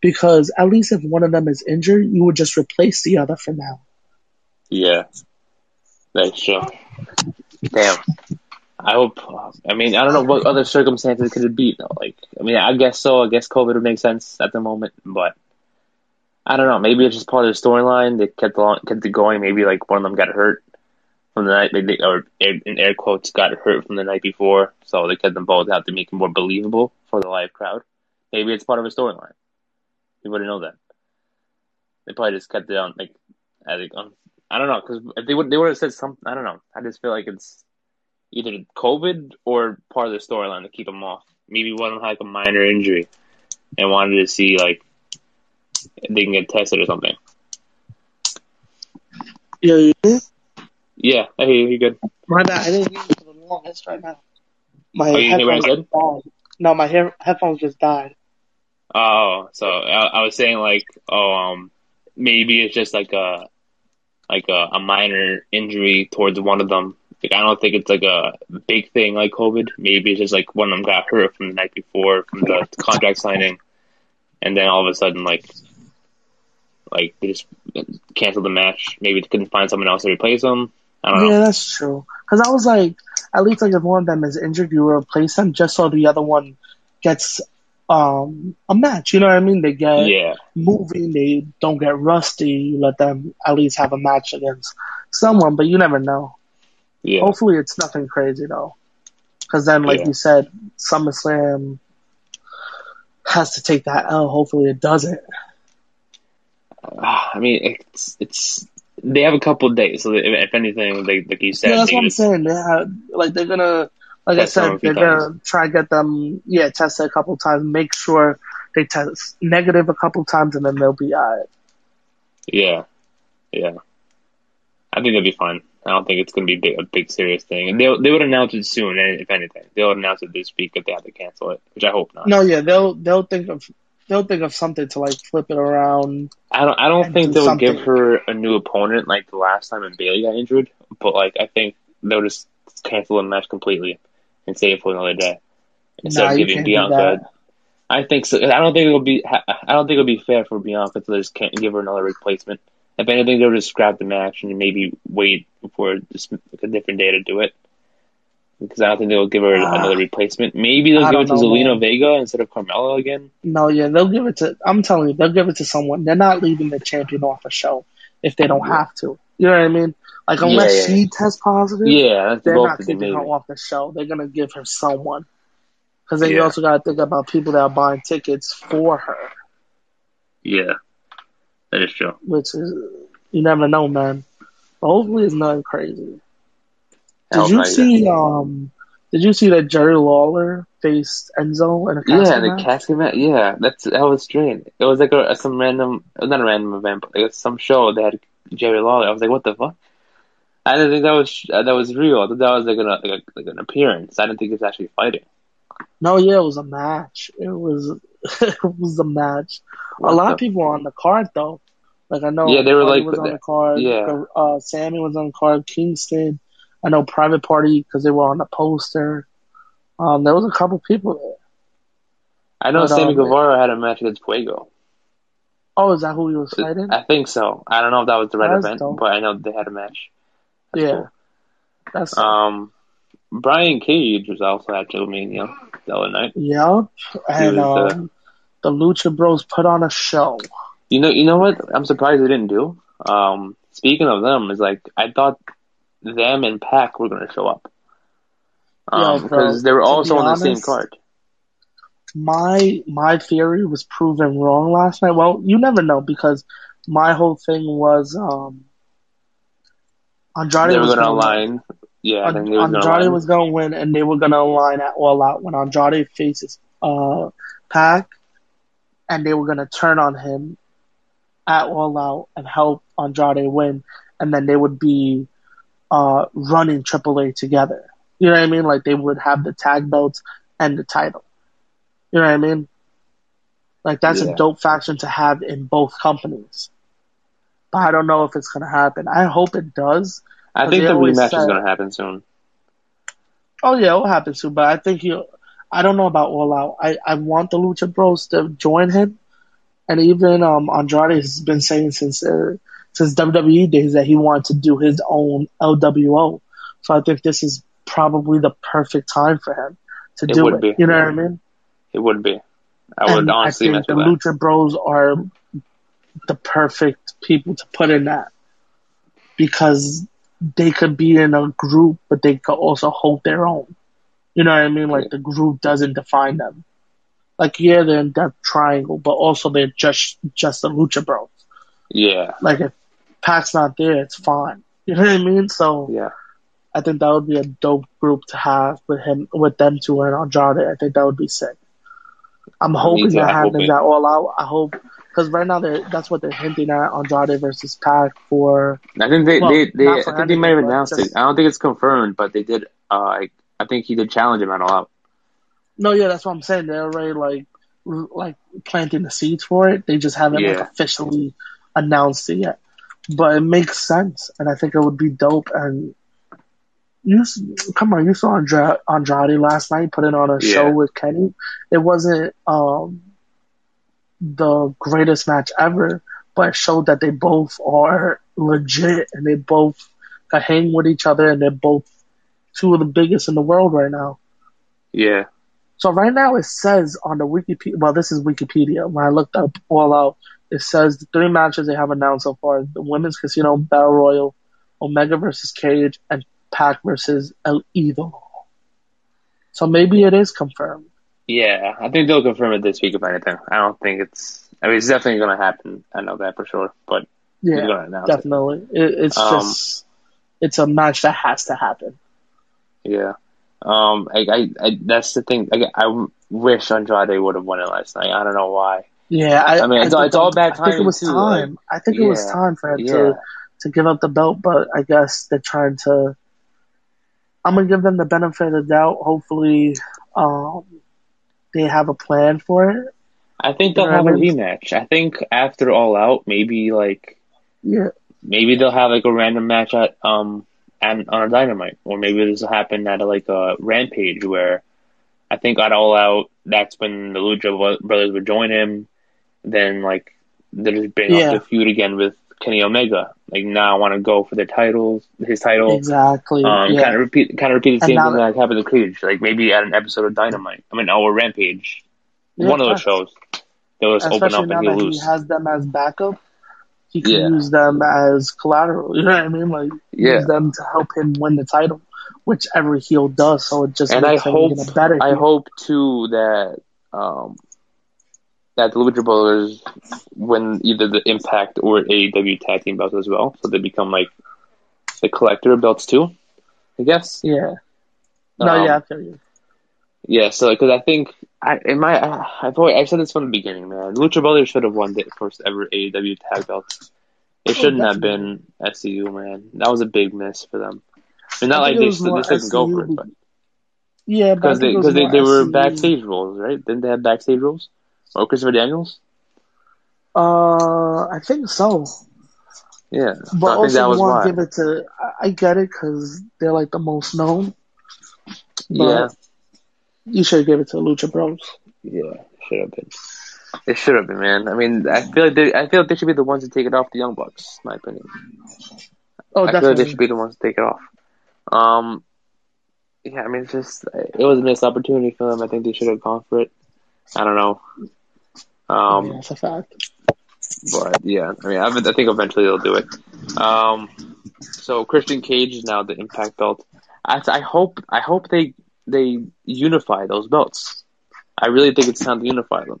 because at least if one of them is injured, you would just replace the other for now. yeah. That's true. Damn. I hope. I mean, I don't know what other circumstances could it be. Though. Like, I mean, I guess so. I guess COVID would make sense at the moment, but I don't know. Maybe it's just part of the storyline. They kept on, kept it going. Maybe like one of them got hurt from the night, they, or in air quotes, got hurt from the night before. So they kept them both out to make it more believable for the live crowd. Maybe it's part of a storyline. You wouldn't know that. They probably just it on like, I think on. I don't know because if they would, they would have said something. I don't know. I just feel like it's either COVID or part of the storyline to keep them off. Maybe one of them had like a minor injury and wanted to see like they can get tested or something. Yeah. Yeah, I hear you. You're good. My bad. I didn't you for the longest right now. My Oh, you didn't hear what I headphones died. No, my hair, headphones just died. Oh, so I, I was saying like, oh, um, maybe it's just like a like a, a minor injury towards one of them. Like I don't think it's like a big thing like COVID. Maybe it's just like one of them got hurt from the night before from the contract signing, and then all of a sudden like like they just canceled the match. Maybe they couldn't find someone else to replace them. I don't know. Yeah, that's true. Because I was like, at least like if one of them is injured, you replace them just so the other one gets um a match. You know what I mean? They get Yeah, moving. They don't get rusty. You let them at least have a match against someone, but you never know. yeah, Hopefully, it's nothing crazy though. Because then, like Yeah. you said, SummerSlam has to take that L. Hopefully, it doesn't. I mean it's it's they have a couple of days. So if, if anything, they like you said, Yeah, that's what I'm saying. They have, like they're gonna, like I said, they're gonna try to get them, yeah, test a couple times, make sure they test negative a couple times, and then they'll be alright. Yeah, yeah. I think they'll be fine. I don't think it's going to be big, a big serious thing. And they they would announce it soon, and if anything, they'll announce it this week if they have to cancel it, which I hope not. No, yeah, they'll they'll think of they'll think of something to like flip it around. I don't. I don't think do they'll something. give her a new opponent like the last time when Bayley got injured. But like, I think they'll just cancel the match completely and save it for another day instead Nah, of giving Bianca. I think so. I don't think it'll be. I don't think it'll be fair for Bianca to just can't give her another replacement. If anything, they'll just scrap the match and maybe wait for just a different day to do it. Because I don't think they'll give her Ah. another replacement. Maybe they'll I give it to know, Zelina man. Vega instead of Carmella again. No, yeah, they'll give it to. I'm telling you, they'll give it to someone. They're not leaving the champion off a show if they don't have to. You know what I mean? Like unless Yeah, yeah, she tests positive, Yeah, they're not keeping her off the show. They're gonna give her someone. Because then you also got to think about people that are buying tickets for her, Yeah, that is true. which is you never know, man. But hopefully, it's nothing crazy. Did you see? Um, did you see that Jerry Lawler faced Enzo in a Yeah, casket the match? casket match. Yeah, that's that was strange. It was like a, some random, not a random event, but like some show that had Jerry Lawler. I was like, what the fuck? I didn't think that was uh, that was real. I thought that was like an like, a, like an appearance. I didn't think he was actually fighting. No, yeah, it was a match. It was it was a match. What a lot the- of people were on the card though. Like I know, Yeah, they were, Hardy like, was on the- the card. yeah. uh, Sammy was on the card. Kingston, I know, Private Party because they were on the poster. Um, there was a couple people there. I know But, Sammy um, Guevara had a match against Fuego. Oh, is that who he was fighting? I think so. I don't know if that was the right That's event, dope. but I know they had a match. That's yeah, cool. that's Um, Brian Cage was also at Mania the other night. yep. And was, uh, um, the Lucha Bros put on a show. You know, you know what? I'm surprised they didn't do. Um, speaking of them, is like I thought them and Pac were gonna show up. Um, Yeah, bro, because they were also on the same card. my my theory was proven wrong last night. Well, you never know because my whole thing was um Andrade They were was gonna win. align. Yeah, was Andrade was gonna win, and they were gonna align at all out when Andrade faces uh Pac, and they were gonna turn on him at all out and help Andrade win, and then they would be uh running AAA together. You know what I mean? Like they would have the tag belts and the title. You know what I mean? Like that's Yeah. a dope faction to have in both companies. But I don't know if it's gonna happen. I hope it does. I think the rematch is gonna happen soon. Oh yeah, it'll happen soon. But I think he, I don't know about All Out. I, I want the Lucha Bros to join him, and even um Andrade has been saying since uh, since WWE days that he wanted to do his own LWO. So I think this is probably the perfect time for him to It do it. be. You know what I mean? It would be. I would and honestly I think the that. Lucha Bros are the perfect people to put in that because they could be in a group, but they could also hold their own. You know what I mean? Like Yeah. the group doesn't define them. Like yeah, they're in that Triangle, but also they're just just the Lucha Bros. Yeah, Like if Pat's not there, it's fine. You know what I mean? So yeah. I think that would be a dope group to have with him, with them two and Andrade. I think that would be sick. I'm hoping that happens at all out. I hope because right now they're, that's what they're hinting at Andrade versus Pac for. I think they, Well, they, they I think they might have announced just- it. I don't think it's confirmed, but they did. Uh, I, I think he did challenge him at all out. No, yeah, that's what I'm saying. They're already like like planting the seeds for it. They just haven't like officially announced it yet. But it makes sense, and I think it would be dope. And you come on, you saw Andra- Andrade last night putting on a Yeah. show with Kenny. It wasn't um the greatest match ever, but it showed that they both are legit and they both can hang with each other, and they're both two of the biggest in the world right now. Yeah, So right now it says on the Wikipedia, well, this is Wikipedia. When I looked up all out, it says the three matches they have announced so far: the women's casino battle royal, Omega versus Cage, and Pac versus El Idolo. So maybe it is confirmed. yeah. I think they'll confirm it this week if anything. I don't think it's. I mean, it's definitely going to happen. I know that for sure. But Yeah, announce it. definitely. It, it's Um, just it's a match that has to happen. Yeah. Um. I. I. I that's the thing. I. I wish Andrade would have won it last night. I don't know why. Yeah, I, I mean, it's- think it's all bad I think it was too, like, time. I think it was time for him Yeah. to to give up the belt, but I guess they're trying to. I'm gonna give them the benefit of the doubt. Hopefully, um, they have a plan for it. I think they'll You know have what a I mean? rematch. I think after All Out, maybe like Yeah, maybe they'll have like a random match at um and on a Dynamite, or maybe this will happen at a, like a Rampage where I think at All Out that's when the Lucha Brothers would join him. Then like just bring Yeah. the feud again with Kenny Omega. Like now I want to go for the titles, his title. exactly. Um, yeah, kind of repeat, kind of repeat the same thing that happened to Cage. Like maybe at an episode of Dynamite. I mean, or Rampage. Yeah, One of those shows. They'll just open up and he that he has them as backup, he can Yeah. use them as collateral. You know what I mean? Like use them to help him win the title, whichever heel does. So it just and I him hope a better. I hope too that um that the Lucha Brothers win either the Impact or AEW tag team belts as well, so they become like the collector belts too. I guess. Yeah. No, Um, yeah, I feel you. Yeah, so because I think I in my I, I've always, I've said this from the beginning, man. Lucha Brothers should have won the first ever AEW tag belt. It Oh, shouldn't have been SCU, man. That was a big miss for them. I mean, not I like they didn't go for it, but Yeah, because they because they, they were SCU. backstage roles, right? Didn't they have backstage roles? Or Christopher Daniels? Uh, I think so. Yeah, But I think also, you want to give it to. I, I get it because they're like the most known. Yeah, you should give it to Lucha Bros. yeah, should have been. It should have been, man. I mean, I feel like they, I feel like they should be the ones to take it off the Young Bucks. In my opinion. Oh, I feel like they should be the ones to take it off. Um, yeah, I mean, it's just it was a missed opportunity for them. I think they should have gone for it. I don't know. Um, yeah, that's a fact. but yeah, I mean, I, I think eventually they'll do it. Um, so Christian Cage is now the Impact belt. I, I hope I hope they they unify those belts. I really think it's time to unify them.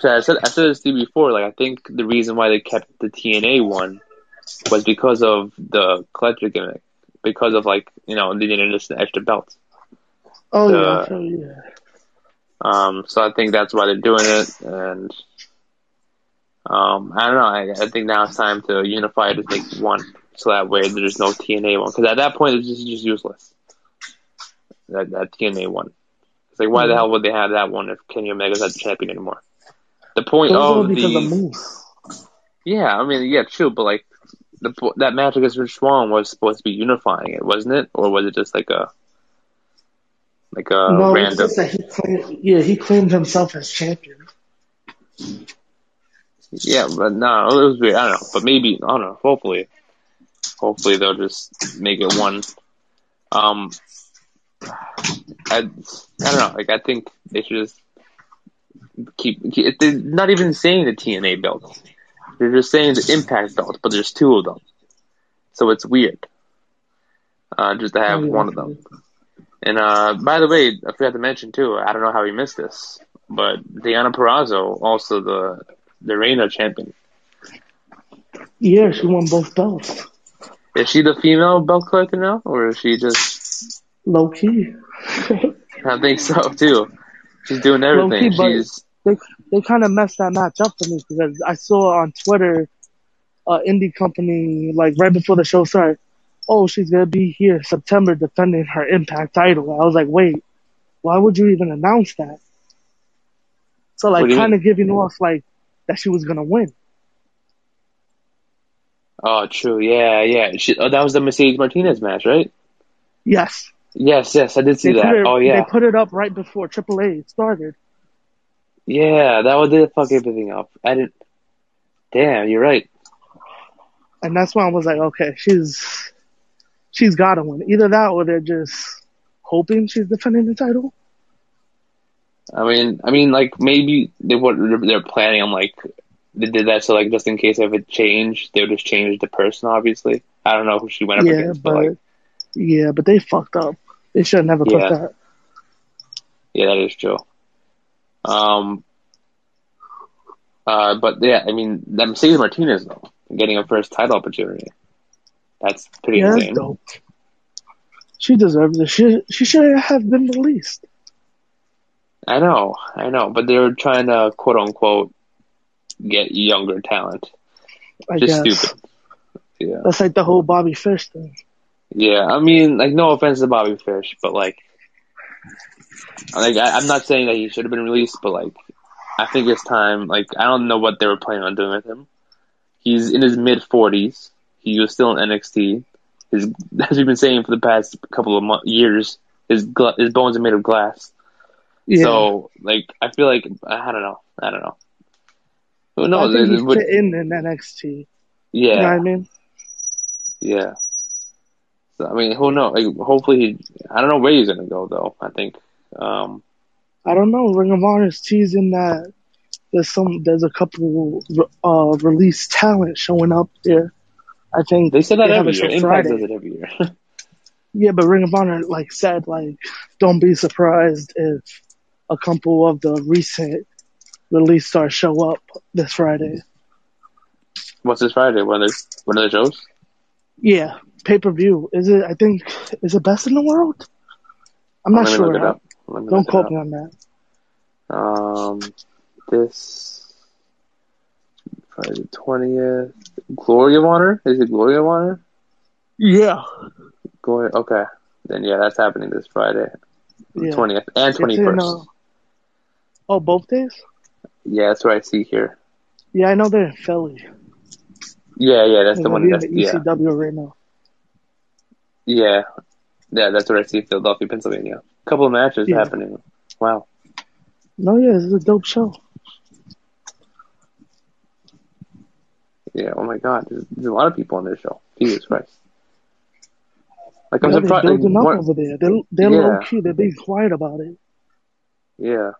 So I said I said this to you before. Like I think the reason why they kept the TNA one was because of the collector gimmick, because of like you know they needed just an extra belt. Oh the- yeah, yeah. Um, so I think that's why they're doing it, and um, I don't know. I, I think now it's time to unify to make one, so that way there's no TNA one. Because at that point, it's just just useless. That that TNA one. It's like why the Mhm. hell would they have that one if Kenny Omega's not the champion anymore? The point of the yeah, I mean yeah, true, but like the that match against Rich Swann was supposed to be unifying it, wasn't it? Or was it just like a like a no, it's random? just that he claimed. Yeah, he claimed himself as champion. Yeah, but no, it was weird. I don't know, but maybe I don't know. Hopefully, hopefully they'll just make it one. Um, I, I don't know. Like I think they should just keep. keep they're not even saying the TNA belt. They're just saying the Impact belt, but there's two of them, so it's weird. Uh, just to have Oh, yeah, one of them. And uh, by the way, I forgot to mention too. I don't know how we missed this, but Deonna Purrazzo, also the the Reina champion. Yeah, she won both belts. Is she the female belt collector now, or is she just? Low key. I think so too. She's doing everything. But- She's they they kind of messed that match up for me because I saw on Twitter, uh, indie company like right before the show started. Oh, she's gonna be here September defending her Impact title. I was like, wait, why would you even announce that? So like, kind of giving off like that she was gonna win. oh, true. Yeah, yeah. She, oh, that was the Mercedes Martinez match, right? Yes, Yes, yes. I did see they that. it. oh yeah, they put it up right before AAA started. yeah. That would did fuck everything up. I didn't. Damn, you're right. And that's why I was like, okay, she's she's got to win. Either that or they're just hoping she's defending the title. I mean, I mean, like maybe they what they're planning on like they did that so like just in case if it changed, they would just change the person. Obviously, I don't know who she went up yeah, against, but but like, yeah, but they fucked up. They should have never Yeah. put that. yeah, that is true. Um. Uh, but yeah, I mean, that Mercedes Martinez though, getting a first title opportunity, that's pretty Yeah, insane. dope. She deserves it. She she should have been released. I know, I know, but they're trying to quote unquote get younger talent. I Just guess stupid. Yeah, that's like the whole Bobby Fish thing. yeah. I mean, like, no offense to Bobby Fish, but like, like I, I'm not saying that he should have been released, but like, I think it's time. Like, I don't know what they were planning on doing with him. He's in his mid 40s. He was still in NXT. His, as we've been saying for the past couple of mo- years, his gla- his bones are made of glass. Yeah, So, like, I feel like I don't know. I don't know. Who I knows? think he would- fit in in NXT. yeah, You know what I mean? yeah. So, I mean, who knows? Like, hopefully, he, I don't know where he's gonna go though. I think. Um, I don't know. Ring of Honor is teasing that there's some there's a couple uh release talent showing up there. I think they said that every year. Impact Friday. does it every year. Yeah, but Ring of Honor like said like don't be surprised if a couple of the recent release stars show up this Friday. What's this Friday? One of the one of the shows? Yeah, pay per view. Is it? I think is it best in the world? I'm not sure. look it up. Let me Don't quote me on that. Um, this Friday the twentieth. Glory of Honor? Is it Glory of Honor? Yeah. Glory. Okay, then yeah, that's happening this Friday, Yeah. twentieth and It's twenty in, first. uh, oh, both days? Yeah, that's what I see here. Yeah, I know they're in Philly. Yeah, yeah, that's the one. in That's, the E yeah, ECW right now. yeah, yeah. That's what I see. Philadelphia, Pennsylvania. A couple of matches Yeah. happening. Wow. No, yeah, this is a dope show. Yeah. Oh my God. There's, there's a lot of people on this show. Jesus Christ. Like I'm Yeah, they're surprised. Like, building up over there. They're, they're Yeah. low key. They're being quiet about it. Yeah.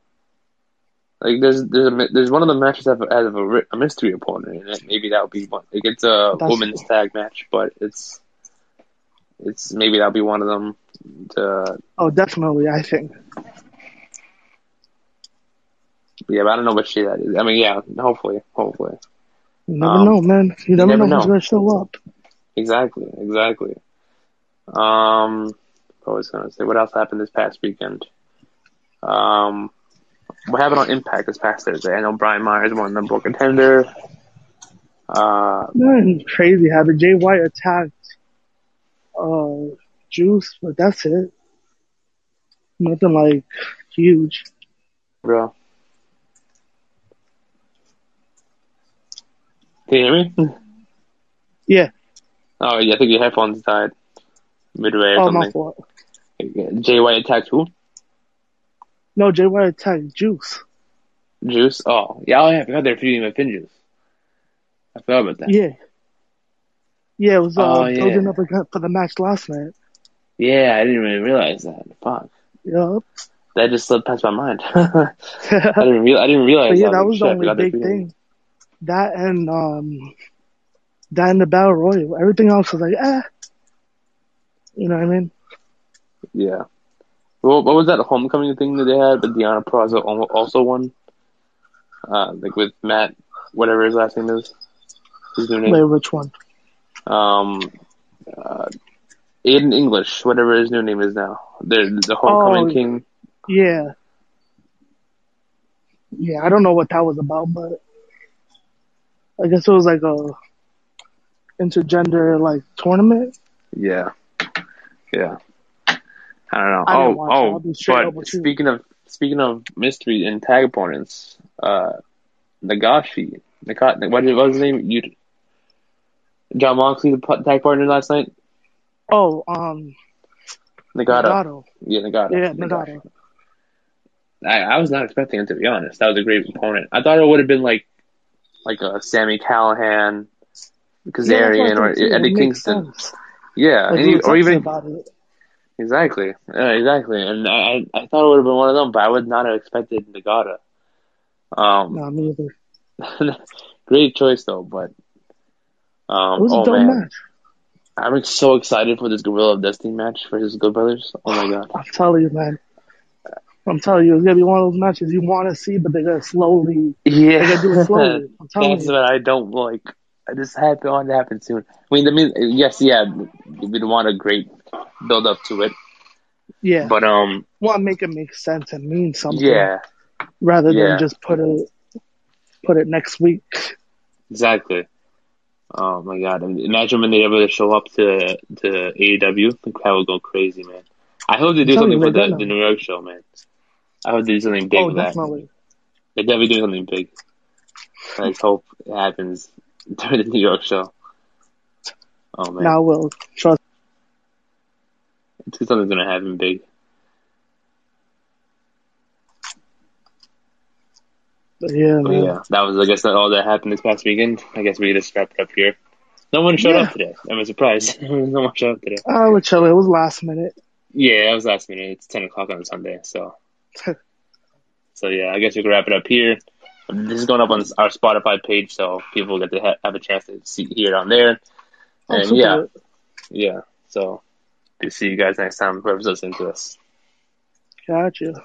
Like there's there's a, there's one of the matches that has a, ri- a mystery opponent, in it, maybe that would be one. Like it's a That's- women's tag match, but it's it's maybe that'll be one of them. To Oh, definitely, I think. yeah, but I don't know what she that is. I mean, yeah, hopefully, hopefully, You never Um, know, man. You never, never know who's going to show up. exactly, exactly. Um, what was gonna say? What else happened this past weekend? Um, what happened on Impact this past Thursday? I know Brian Myers won the book contender. Uh, Nothing crazy happened. Jay White attacked uh, Juice, but that's it. Nothing like huge. bro. Can you hear me? Yeah. Oh, yeah, I think your headphones died midway or Oh, my something. fault. Jay White attacked who? No, Jay White attacked Juice. Juice? Oh, yeah, oh, yeah, I forgot they're feuding with FinJuice. I forgot about that. Yeah. Yeah, it was uh, Oh, yeah. building up for the match last night. Yeah, I didn't even realize that. Fuck. Yup. That just slipped past my mind. I didn't real I didn't realize But yeah, that was the only big thing. That and um, that and the battle royal. Everything else was like, eh. You know what I mean? Yeah. Well, what was that homecoming thing that they had? But Deonna Purrazzo also won. Uh, like with Matt, whatever his last name is. His new name. Wait, which one? um, uh, Aiden English, whatever his new name is now. The the homecoming Oh. king. Yeah. Yeah, I don't know what that was about, but I guess it was like a intergender like tournament. Yeah, yeah. I don't know. I oh, oh, be but speaking of speaking of mystery and tag opponents, uh, Nagashi, Naka, what, what was his name? You, Jon Moxley, the tag partner last night. Oh, um, Nagata. Nagato. Yeah, Nagata. Yeah, Nagashi. Nagato. I, I was not expecting him to be honest. That was a great opponent. I thought it would have been like like a Sami Callihan, Kazarian, I or too. Eddie Kingston. sense. Yeah, Like or even exactly, yeah, exactly. And I I thought it would have been one of them, but I would not have expected Nagata. Um, No, me either. great choice though, but um, It was a oh dope man, match. I'm so excited for this Guerrillas of Destiny match versus Good Brothers. Oh my god, I'm telling you, man. I'm telling you, it's gonna be one of those matches you want to see, but they're gonna slowly. yeah, They're gonna do it slowly. I'm telling That's you. what I don't like. I just had to want to happen soon. I mean, I mean, yes, yeah, we'd want a great build up to it, Yeah, but um, want to make it make sense and mean something. yeah, rather Yeah. than just put it put it next week. exactly. Oh my god! Imagine when they ever show up to to AEW, the crowd would go crazy, man. I hope they do something for the, the New York show, man. I hope they do something big oh, with that. definitely. They definitely do something big. I just hope it happens during the New York show. Oh man, Now will trust. something's gonna happen big. But yeah, But yeah, that was I guess that all that happened this past weekend. I guess we just wrap it up here. No one showed Yeah. up today. I'm surprised. no one showed up today. I would chill. It was last minute. Yeah, it was last minute. It's ten o'clock on Sunday, so so yeah, I guess we can wrap it up here. This is going up on our Spotify page, so people get to ha- have a chance to see hear it on there. Oh, And yeah, yeah. So, to see you guys next time. Whoever's listening to us. Gotcha.